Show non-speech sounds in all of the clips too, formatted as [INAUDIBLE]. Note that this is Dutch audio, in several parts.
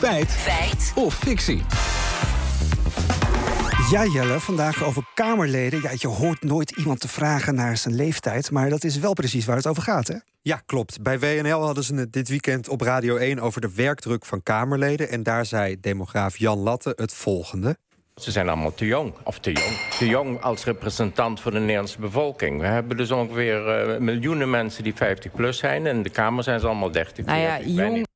Feit. Feit. Of fictie. Ja, Jelle, vandaag over Kamerleden. Ja, je hoort nooit iemand te vragen naar zijn leeftijd, maar dat is wel precies waar het over gaat, hè? Ja, klopt. Bij WNL hadden ze het dit weekend op Radio 1 over de werkdruk van Kamerleden. En daar zei demograaf Jan Latte het volgende. Ze zijn allemaal te jong, of te jong. Te jong als representant voor de Nederlandse bevolking. We hebben dus ongeveer uh, miljoenen mensen die 50 plus zijn. En in de Kamer zijn ze allemaal 30, Nou ja, jong,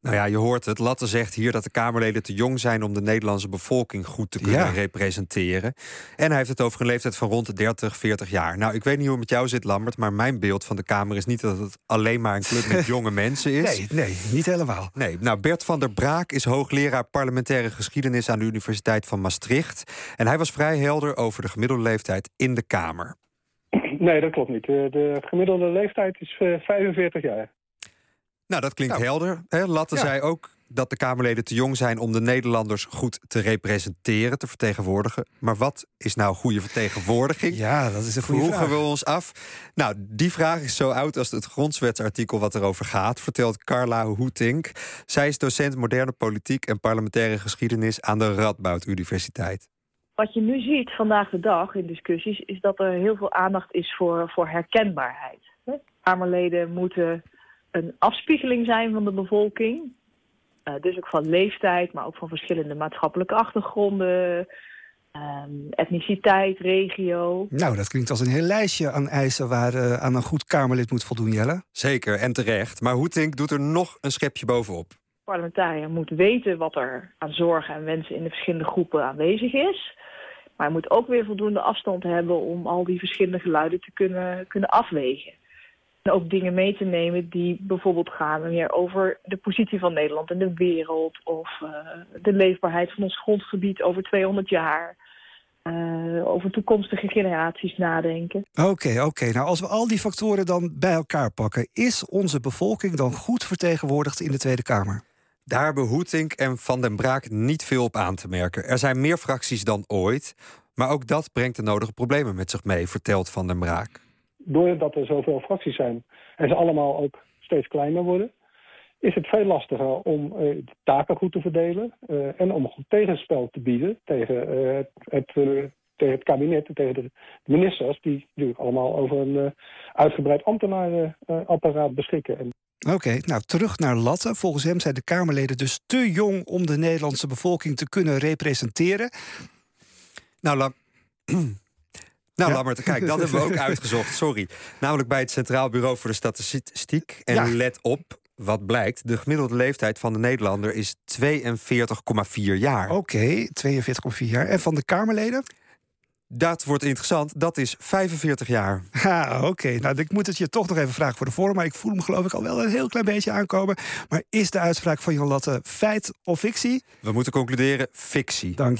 Nou ja, je hoort het. Latte zegt hier dat de Kamerleden te jong zijn om de Nederlandse bevolking goed te kunnen Ja. representeren. En hij heeft het over een leeftijd van rond de 30, 40 jaar. Nou, ik weet niet hoe het met jou zit, Lambert, maar mijn beeld van de Kamer is niet dat het alleen maar een club met [LAUGHS] jonge mensen is. Nee, nee, niet helemaal. Nee, nou Bert van der Braak is hoogleraar parlementaire geschiedenis aan de Universiteit van Maastricht. En hij was vrij helder over de gemiddelde leeftijd in de Kamer. Nee, dat klopt niet. Eh, De gemiddelde leeftijd is eh, 45 jaar. Nou, dat klinkt Nou, helder. Hè? Latte ja. zei ook dat de Kamerleden te jong zijn om de Nederlanders goed te representeren, te vertegenwoordigen. Maar wat is nou goede vertegenwoordiging? Ja, dat is een goede Vroegen vraag. we ons af. Nou, die vraag is zo oud als het grondwetsartikel wat erover gaat, vertelt Carla Hoetink. Zij is docent moderne politiek en parlementaire geschiedenis aan de Radboud Universiteit. Wat je nu ziet vandaag de dag in discussies, is dat er heel veel aandacht is voor, voor herkenbaarheid. hè. Kamerleden moeten een afspiegeling zijn van de bevolking. Eh, dus ook van leeftijd, maar ook van verschillende maatschappelijke achtergronden, ehm, etniciteit, regio. Nou, dat klinkt als een heel lijstje aan eisen waar eh, aan een goed Kamerlid moet voldoen, Jelle. Zeker, en terecht. Maar Hoetink doet er nog een schepje bovenop. parlementariër moet weten wat er aan zorgen en wensen in de verschillende groepen aanwezig is. Maar hij moet ook weer voldoende afstand hebben om al die verschillende geluiden te kunnen, kunnen afwegen. En ook dingen mee te nemen die bijvoorbeeld gaan meer over de positie van Nederland in de wereld. Of eh, de leefbaarheid van ons grondgebied over 200 jaar. eh, over toekomstige generaties nadenken. Oké, oké. Nou, als we al die factoren dan bij elkaar pakken, is onze bevolking dan goed vertegenwoordigd in de Tweede Kamer? Daar hebben Hoetink en Van den Braak niet veel op aan te merken. Er zijn meer fracties dan ooit. Maar ook dat brengt de nodige problemen met zich mee, vertelt Van den Braak. Doordat er zoveel fracties zijn en ze allemaal ook steeds kleiner worden, is het veel lastiger om eh, de taken goed te verdelen eh, en om goed tegenspel te bieden tegen, eh, het, het, kabinet en tegen de ministers, die natuurlijk allemaal over een uitgebreid ambtenarenapparaat beschikken. En Oké, nou terug naar Latte. Volgens hem zijn de Kamerleden dus te jong om de Nederlandse bevolking te kunnen representeren. Nou, Lam [CLEARS THROAT] nou Ja? Lammert, kijk, dat hebben we ook [LAUGHS] uitgezocht. Sorry. Namelijk bij het Centraal Bureau voor de Statistiek. En Ja. let op, wat blijkt. De gemiddelde leeftijd van de Nederlander is 42,4 jaar. Oké, 42,4 jaar. En van de Kamerleden? Dat wordt interessant. Dat is 45 jaar. [LAUGHS] Ha, oké. Nou, ik moet het je toch nog even vragen voor de vorm. Maar ik voel hem geloof ik al wel een heel klein beetje aankomen. Maar is de uitspraak van Jan Latte feit of fictie? We moeten concluderen, fictie. Dank